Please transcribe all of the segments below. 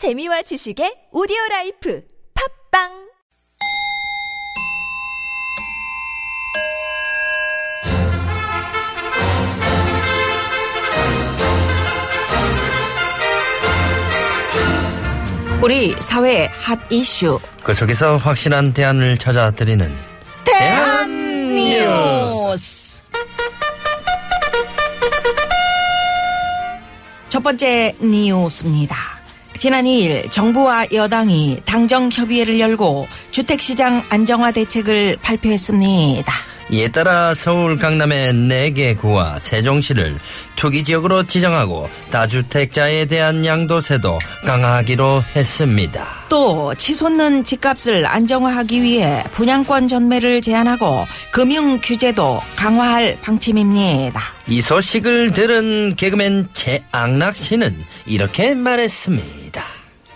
재미와 지식의 오디오 라이프 팟빵! 우리 사회의 핫 이슈. 그 속에서 확실한 대안을 찾아 드리는 대안 뉴스. 첫 번째 뉴스입니다. 지난 2일 정부와 여당이 당정 협의회를 열고 주택시장 안정화 대책을 발표했습니다. 이에 따라 서울 강남의 4개 구와 세종시를 투기지역으로 지정하고 다주택자에 대한 양도세도 강화하기로 했습니다. 또 치솟는 집값을 안정화하기 위해 분양권 전매를 제한하고 금융 규제도 강화할 방침입니다. 이 소식을 들은 개그맨 최악락 씨는 이렇게 말했습니다.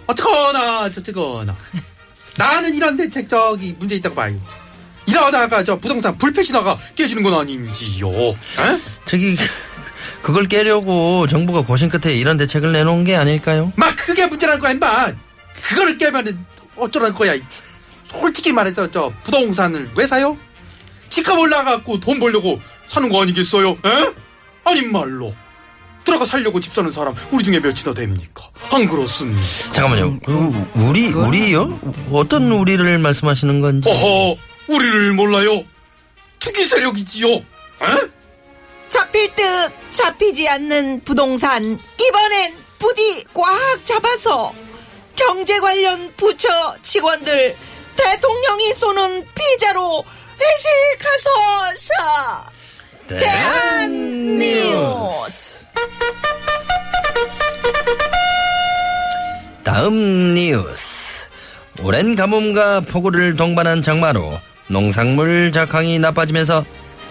어쩌거나 저쩌거나 나는 이런 대책 저기 문제 있다고 봐요. 이러다가 저 부동산 불패시다가 깨지는 건 아닌지요. 에? 저기 그걸 깨려고 정부가 고심 끝에 이런 대책을 내놓은 게 아닐까요? 막 그게 문제라는 거야 임마. 그거를 깨면은 어쩌라는 거야. 솔직히 말해서 저 부동산을 왜 사요? 집값 올라가고 돈 벌려고 사는 거 아니겠어요? 에? 아니 말로 들어가 살려고 집 사는 사람 우리 중에 몇이나 됩니까? 안 그렇습니까? 잠깐만요. 그 우리 우리요? 어떤 우리를 말씀하시는 건지? 어허 우리를 몰라요? 투기 세력이지요. 에? 잡힐 듯 잡히지 않는 부동산 이번엔 부디 꽉 잡아서 경제 관련 부처 직원들 대통령이 쏘는 피자로 회식하소 사 대한 뉴스 다음 뉴스. 오랜 가뭄과 폭우를 동반한 장마로 농산물 작황이 나빠지면서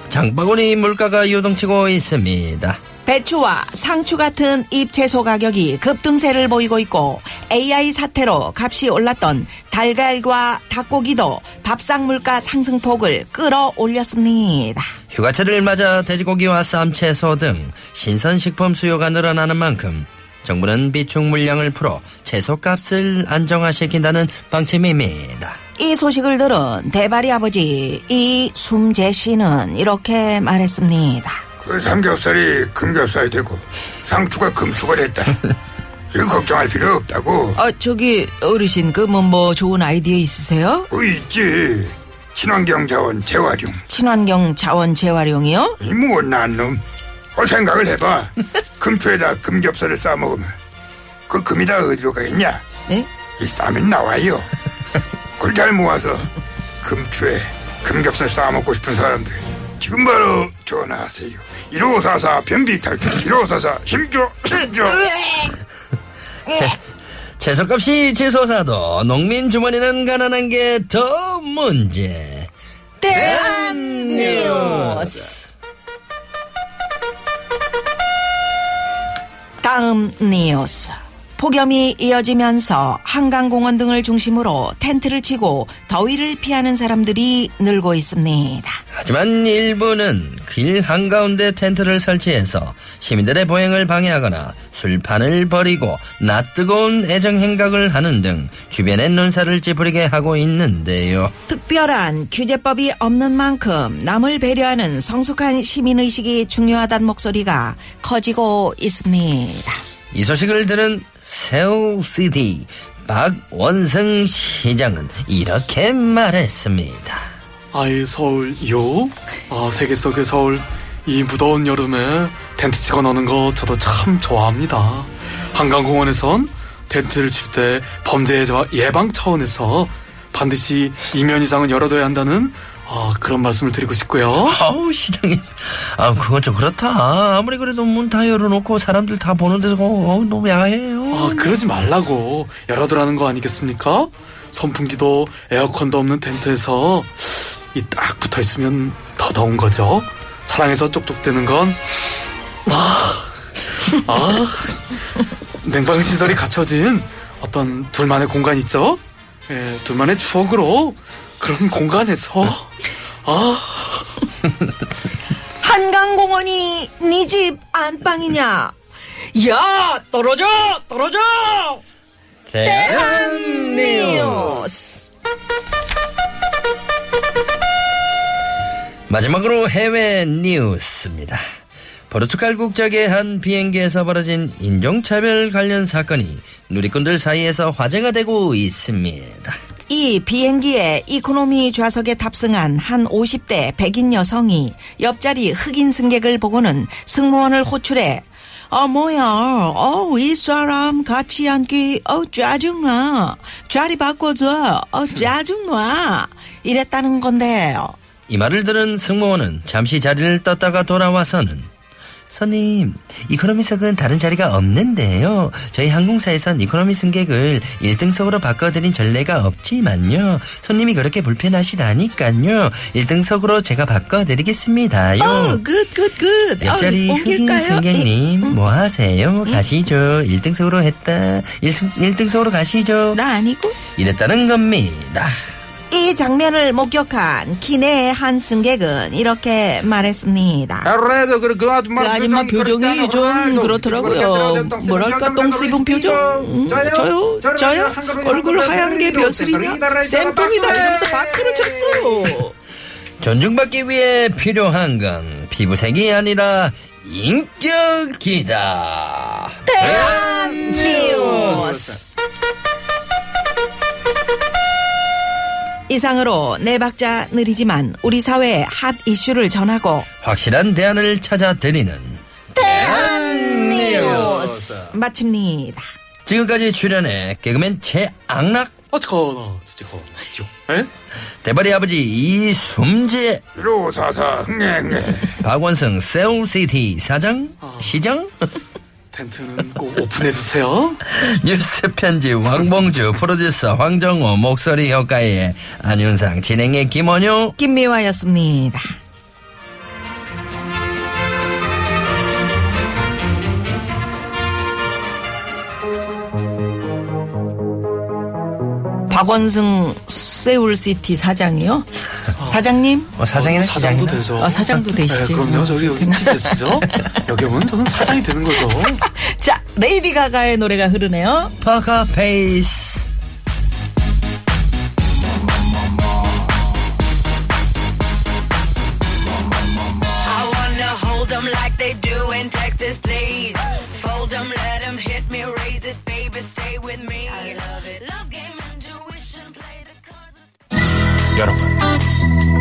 장바구니 물가가 요동치고 있습니다. 배추와 상추 같은 잎 채소 가격이 급등세를 보이고 있고 AI 사태로 값이 올랐던 달걀과 닭고기도 밥상 물가 상승폭을 끌어올렸습니다. 휴가철을 맞아 돼지고기와 쌈채소 등 신선식품 수요가 늘어나는 만큼 정부는 비축 물량을 풀어 채소값을 안정화시킨다는 방침입니다. 이 소식을 들은 대발이 아버지 이숨재 씨는 이렇게 말했습니다. 그 삼겹살이 금겹살이 되고 상추가 금추가 됐다. 이거 걱정할 필요 없다고. 아 저기 어르신 그 뭐 뭐 좋은 아이디어 있으세요? 뭐 있지. 친환경 자원 재활용. 친환경 자원 재활용이요? 이 못난 놈. 어, 생각을 해봐. 금초에다 금겹살을 싸먹으면 그 금이 다 어디로 가겠냐? 네? 이 싸면 나와요. 그걸 잘 모아서 금초에 금겹살 싸먹고 싶은 사람들 지금 바로 전화하세요. 1544 변비 탈출 1544 힘줘 힘줘 채소값이 치솟아도 농민 주머니는 가난한 게 더 문제. 대한 뉴스 다음 뉴스 폭염이 이어지면서 한강공원 등을 중심으로 텐트를 치고 더위를 피하는 사람들이 늘고 있습니다. 하지만 일부는 길 한가운데 텐트를 설치해서 시민들의 보행을 방해하거나 술판을 버리고 낯뜨거운 애정 행각을 하는 등 주변의 눈살을 찌푸리게 하고 있는데요. 특별한 규제법이 없는 만큼 남을 배려하는 성숙한 시민의식이 중요하다는 목소리가 커지고 있습니다. 이 소식을 들은 세울시티 박원승 시장은 이렇게 말했습니다. 아이 서울요? 아 세계 속의 서울 이 무더운 여름에 텐트 치고 노는 거 저도 참 좋아합니다. 한강공원에선 텐트를 칠 때 범죄 예방 차원에서 반드시 2면 이상은 열어둬야 한다는 아, 그런 말씀을 드리고 싶고요. 아우 시장님, 아 그건 좀 그렇다. 아무리 그래도 문 다 열어놓고 사람들 다 보는 데서 어우, 너무 야해요. 아 그러지 말라고 열어두라는 거 아니겠습니까? 선풍기도 에어컨도 없는 텐트에서 이 딱 붙어 있으면 더 더운 거죠. 사랑해서 쪽쪽대는 건 아, 아 냉방 시설이 갖춰진 어떤 둘만의 공간 있죠? 예, 둘만의 추억으로 그런 공간에서 아 한강공원이 네 집 안방이냐? 야 떨어져 떨어져 뉴스. 마지막으로 해외 뉴스입니다. 포르투갈 국적의 한 비행기에서 벌어진 인종차별 관련 사건이 누리꾼들 사이에서 화제가 되고 있습니다. 이 비행기에 이코노미 좌석에 탑승한 한 50대 백인 여성이 옆자리 흑인 승객을 보고는 승무원을 호출해 어 뭐야? 어이 사람 같이 앉기 어 짜증나. 자리 바꿔줘. 어 짜증나. 이랬다는 건데요. 이 말을 들은 승무원은 잠시 자리를 떴다가 돌아와서는 손님, 이코노미석은 다른 자리가 없는데요. 저희 항공사에선 이코노미 승객을 1등석으로 바꿔드린 전례가 없지만요. 손님이 그렇게 불편하시다니까요. 1등석으로 제가 바꿔드리겠습니다요. 어 good good good 옆자리 흑인 승객님, 뭐 하세요? 가시죠. 1등석으로 했다. 1등, 석으로 가시죠. 나 아니고 이랬다는 겁니다. 이 장면을 목격한 기내의 한 승객은 이렇게 말했습니다. 그래도 그, 그 아줌마 그 아줌마 표정이 좀 그렇더라고요. 뭐랄까 똥 씹은 표정. 음, 저요? 저요? 얼굴 하얀 게 벼슬이냐? 쌤통이다 이러면서 박수를 쳤어요. 존중받기 위해 필요한 건 피부색이 아니라 인격이다. 대한 뉴스. 이상으로 네 박자 느리지만 우리 사회의 핫 이슈를 전하고 확실한 대안을 찾아 드리는 대한 뉴스. 마칩니다. 지금까지 출연해 개그맨 최악락. 죠 에? 대발이 아버지 이숨재. 1544 흥행해. 박원승 세울시티 사장 시장 텐트는 꼭 오픈해두세요. 뉴스 편집 황봉주 프로듀서 황정호 목소리 효과의 안윤상 진행의 김원효 김미화였습니다. 박원순 Seoul City 사장이요? 사장님? 어, 사장이나 사장도 시장이나 되죠. 아, 사장도 되시지. 네, 그럼요. 저기 여기 TBS죠. 여기 오면 저는 사장이 되는 거죠. 자, 레이디 가가의 노래가 흐르네요. Poker Face. 여러분,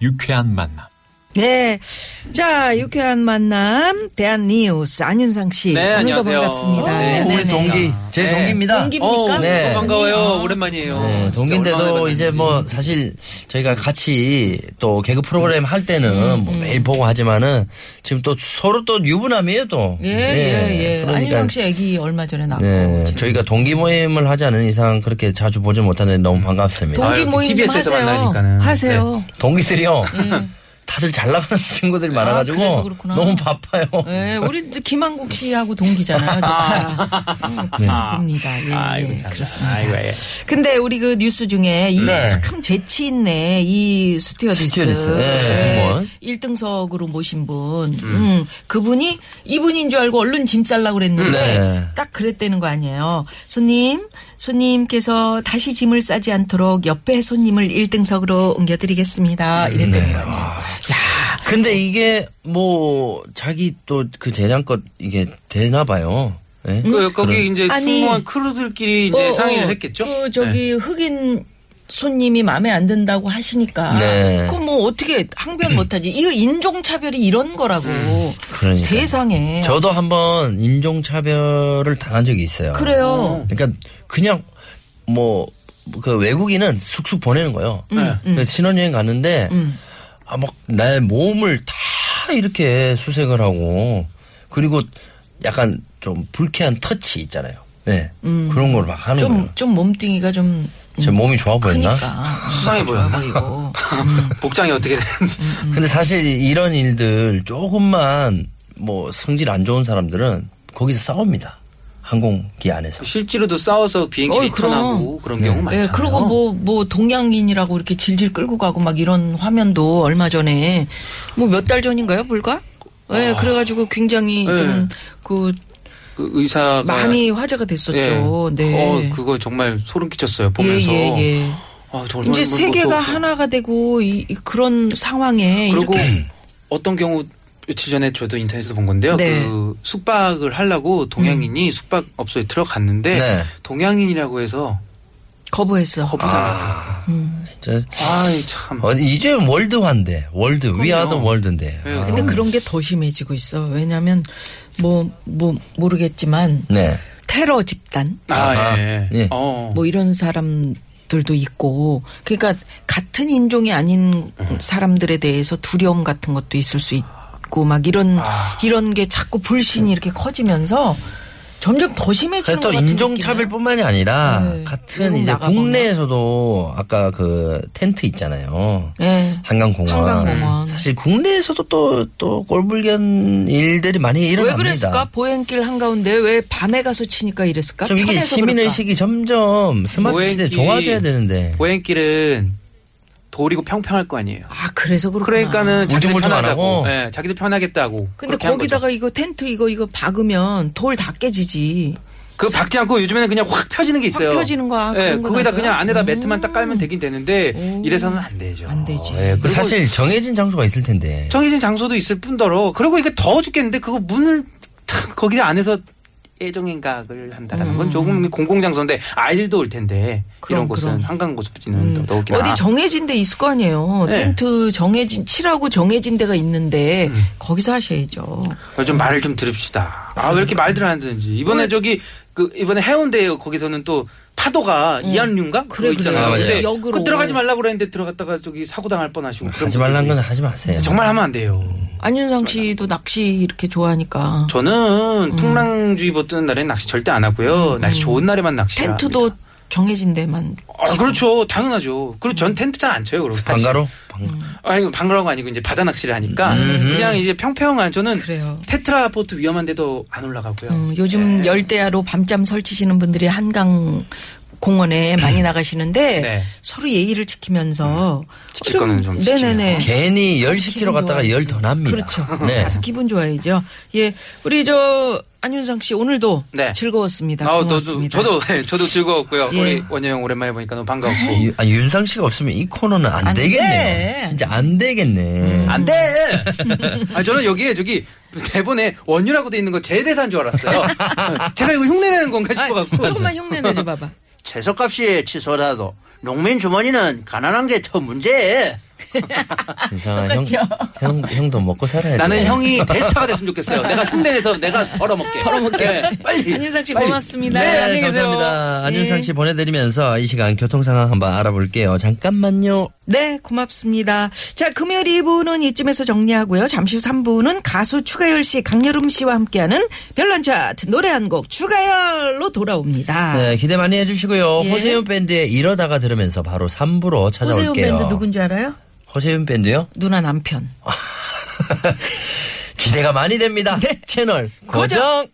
유쾌한 만남. 네. 자, 유쾌한 만남, 대한 뉴스, 안윤상 씨. 네, 오늘도 안녕하세요. 반갑습니다. 네, 네네네. 우리 동기 제 네. 동기입니다 동기입니까? 어, 네. 네. 반가워요. 오랜만이에요. 네, 동기인데도 이제. 뭐 사실 저희가 같이 또 개그 프로그램 할 때는 음, 뭐 매일 보고 하지만은 지금 또 서로 또 유부남이에요 또. 예, 예, 예. 그러니까 안윤상 씨 애기 얼마 전에 낳고. 네. 저희가 동기 모임을 하지 않은 이상 그렇게 자주 보지 못하는데 너무 반갑습니다. 동기 모임 좀 TBS 에서 하세요. 만나니까는. 하세요. 동기들이요. 다들 잘 나가는 친구들이 많아가지고 그래서 그렇구나. 너무 바빠요. 네, 우리 김한국 씨하고 동기잖아요. 음, 봅니다. 예, 아이고, 예, 참. 그렇습니다. 아이고, 예. 근데 우리 그 뉴스 중에 이 네. 참 재치 있네. 이 스튜어디스. 스튜어디스, 네, 승무원. 1등석으로 모신 분. 음. 그분이 이분인 줄 알고 얼른 짐 싸려고 그랬는데 네. 딱 그랬다는 거 아니에요. 손님, 손님께서 다시 짐을 싸지 않도록 옆에 손님을 1등석으로 옮겨드리겠습니다. 이랬다는 거 아니에요. 근데 이게 뭐 자기 또 그 재량껏 이게 되나 봐요. 예? 그, 거기 이제 아니. 승무원 크루들끼리 이제 어, 상의를 어, 했겠죠? 그 저기 흑인 손님이 마음에 안 든다고 하시니까 네. 그럼 뭐 어떻게 항변 못하지? 이거 인종차별이 이런 거라고 그러니까. 세상에 저도 한번 인종차별을 당한 적이 있어요. 그래요. 그러니까 그냥 뭐 그 외국인은 쑥쑥 보내는 거예요. 음, 그래서 신혼여행 갔는데 아 막 나의 몸을 다 이렇게 수색을 하고 그리고 약간 좀 불쾌한 터치 있잖아요. 네. 그런 걸 막 하는 음. 좀, 거예요. 좀 몸뚱이가 좀. 제 몸이 좋아 보였나? 크니까. 수상해? 보이고. 복장이 어떻게 되는지. 근데 사실 이런 일들 조금만 뭐 성질 안 좋은 사람들은 거기서 싸웁니다. 항공기 안에서. 실제로도 싸워서 비행기 어이, 리턴하고 그런 네. 경우 예, 많잖아요. 그리고 뭐, 뭐, 동양인이라고 이렇게 질질 끌고 가고 막 이런 화면도 얼마 전에, 뭐 몇 달 전인가요, 불과? 예, 그래가지고 굉장히 네. 좀, 그, 그 의사가 많이 화제가 됐었죠. 예. 네. 어, 그거 정말 소름 끼쳤어요. 예, 보면서. 예, 예. 아, 정말 이제 뭐 세계가 또- 하나가 되고, 이, 이 그런 상황에. 그리고 이렇게 어떤 경우 며칠 전에 저도 인터넷에서 본 건데요. 네. 그 숙박을 하려고 동양인이 숙박업소에 들어갔는데 네. 동양인이라고 해서 거부했어. 거부당했다. 진짜 아이 참. 어, 이제 월드화인데 월드 위아더 월드인데. 네. 아, 근데 그런 게 더 심해지고 있어. 왜냐면, 뭐, 뭐, 모르겠지만, 네. 테러 집단, 아. 예. 예. 어. 뭐 이런 사람 들도 있고, 그러니까 같은 인종이 아닌 사람들에 대해서 두려움 같은 것도 있을 수 있 고, 막 이런, 아. 이런 게 자꾸 불신이 이렇게 커지면서 점점 더 심해지는 또것 같은 인종차별뿐만이 아니라 네. 같은 이제 나가보면. 국내에서도 아까 그 텐트 있잖아요. 네. 한강공원. 한강공원. 사실 국내에서도 또, 또 꼴불견 일들이 많이 왜 일어납니다. 그랬을까? 보행길 한가운데 왜 밤에 가서 치니까 이랬을까? 좀 이게 시민의식이 점점 스마트 시대 좋아져야 되는데. 보행길은 돌이고 평평할 거 아니에요. 아, 그래서 그렇구나. 그러니까는 자기들 편하다고. 예, 자기들 편하겠다고. 근데 거기다가. 이거 텐트 이거 이거 박으면 돌 다 깨지지. 그거 박지 않고 요즘에는 그냥 확 펴지는 게 있어요. 확 펴지는 거, 아, 예, 거 거기다? 그냥 안에다 음. 매트만 딱 깔면 되긴 되는데 오. 이래서는 안 되죠. 안 되지. 예, 그리고 사실 정해진 장소가 있을 텐데. 정해진 장소도 있을 뿐더러 그리고 이게 더워 죽겠는데 그거 문을 탁 거기 안에서 애정 행각을 한다라는 건 조금 공공장소인데 아이들도 올 텐데 음. 그럼, 이런 곳은 그럼. 한강 고수부지는 음. 더 더욱이나 어디 정해진 데 있을 거 아니에요. 네. 텐트 정해진 치라고 정해진 데가 있는데 음. 거기서 하셔야죠. 좀 말을 좀 들읍시다. 아 왜 이렇게 말들 안 듣는지 이번에 왜? 저기 그 이번에 해운대 거기서는 또 파도가 이한류인가 음. 그래, 그거 있잖아요. 그래. 근데 역으로. 그 들어가지 말라고 그랬는데 들어갔다가 저기 사고 당할 뻔하시고 그런 하지 말란 건 하지 마세요. 정말 하면 안 돼요. 안윤상 씨도 낚시 이렇게 좋아하니까 저는 풍랑주의보 뜨는 날엔 낚시 절대 안 하고요. 날씨 좋은 날에만 낚시. 음. 텐트도 정해진 데만. 아, 그렇죠. 당연하죠. 그리고 전 텐트 잘 안 쳐요, 그러고. 방가로? 방... 아니, 방가로가 아니고 이제 바다 낚시를 하니까 음. 그냥 이제 평평한 저는 그래요. 테트라포트 위험한 데도 안 올라가고요. 음, 요즘 네. 열대야로 밤잠 설치시는 분들이 한강 공원에 많이 나가시는데 네. 서로 예의를 지키면서 지킬 거는 좀 네네네. 괜히 열 가서 10km 기분 갔다가. 열 더 납니다. 그렇죠. 네. 가서 기분 좋아야죠. 예, 우리 저 안윤상 씨 오늘도 네. 즐거웠습니다. 아, 저도, 고맙습니다. 저도, 네, 저도 즐거웠고요. 예. 우리 원효영 오랜만에 보니까 너무 반가웠고. 유- 아, 윤상 씨가 없으면 이 코너는 안, 안 되겠네요. 돼. 진짜 안 되겠네. 안 돼! 아, 저는 여기에 저기 대본에 원유라고 돼 있는 거 제 대사인 줄 알았어요. 제가 이거 흉내내는 건가 아, 싶어갖고. 조금만 흉내 내줘 봐봐. 채소값이 치솟아도 농민 주머니는 가난한 게 더 문제. 윤상아, 형, 형, 형도 먹고 살아야 돼. 나는 형이 베스트가 됐으면 좋겠어요. 내가 흉내내서 내가 벌어먹게. 벌어먹게. 빨리. 안윤상 씨 빨리. 고맙습니다. 네, 네, 안녕히 계세요. 감사합니다. 안윤상 예. 씨 보내드리면서 이 시간 교통 상황 한번 알아볼게요. 잠깐만요. 네, 고맙습니다. 자, 금요일 2부는 이쯤에서 정리하고요. 잠시 후 3부는 가수 추가열 씨, 강여름 씨와 함께하는 별난 차트 노래 한 곡 추가열로 돌아옵니다. 네, 기대 많이 해주시고요. 예. 호세윤 밴드의 이러다가 들으면서 바로 3부로 찾아올게요. 호세훈 밴드 누군지 알아요? 호세윤 밴드요? 누나 남편. 기대가 많이 됩니다. 채널 고정.